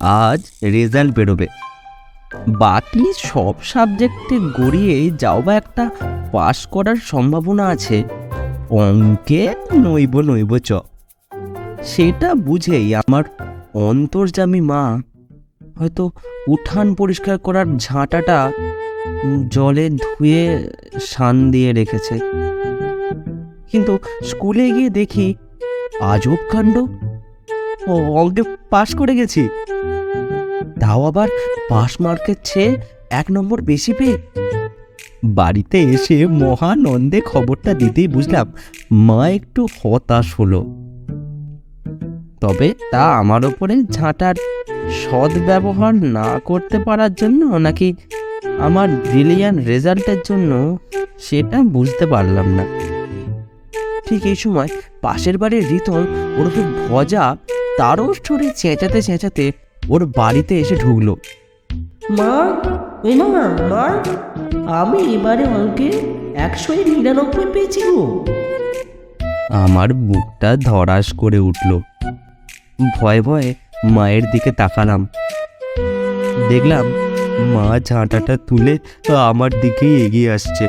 আজ রেজাল্ট বেরোবে। বাকি সব সাবজেক্টে গড়িয়ে যাও বা একটা পাশ করার সম্ভাবনা আছে। অঙ্কে নইব নইব চ। সেটা বুঝেই আমার অন্তর্জামী মা হয়তো উঠান পরিষ্কার করার ঝাঁটাটা জলে ধুয়ে শান দিয়ে রেখেছে। কিন্তু স্কুলে গিয়ে দেখি আজব কাণ্ড। ও অঙ্কে পাশ করে গেছি। তাও আবার পাস মার্কের চেয়ে এক নম্বর বেশি পেয়ে? বাড়িতে এসে মহানন্দে খবরটা দিতেই বুঝলাম মা একটু হতাশ হলো। তবে তা আমার ওপরে ঝাঁটার সৎ ব্যবহার না করতে পারার জন্য নাকি আমার ব্রিলিয়ান রেজাল্টের জন্য সেটা বুঝতে পারলাম না। ঠিক এই সময় পাশের বাড়ির রিতম ওরফে ভজা তারও সরে চেঁচাতে চেঁচাতে ওর বাড়িতে এসে ঢুকলো। মা মা মা আমি এবারে অঙ্কে একশো নিরানব্বই পেয়েছি গো। আমার বুকটা ধরাস করে উঠল। ভয়ে ভয়ে মায়ের দিকে তাকালাম। দেখলাম মা ঝাঁটাটা তুলে আমার দিকেই এগিয়ে আসছে।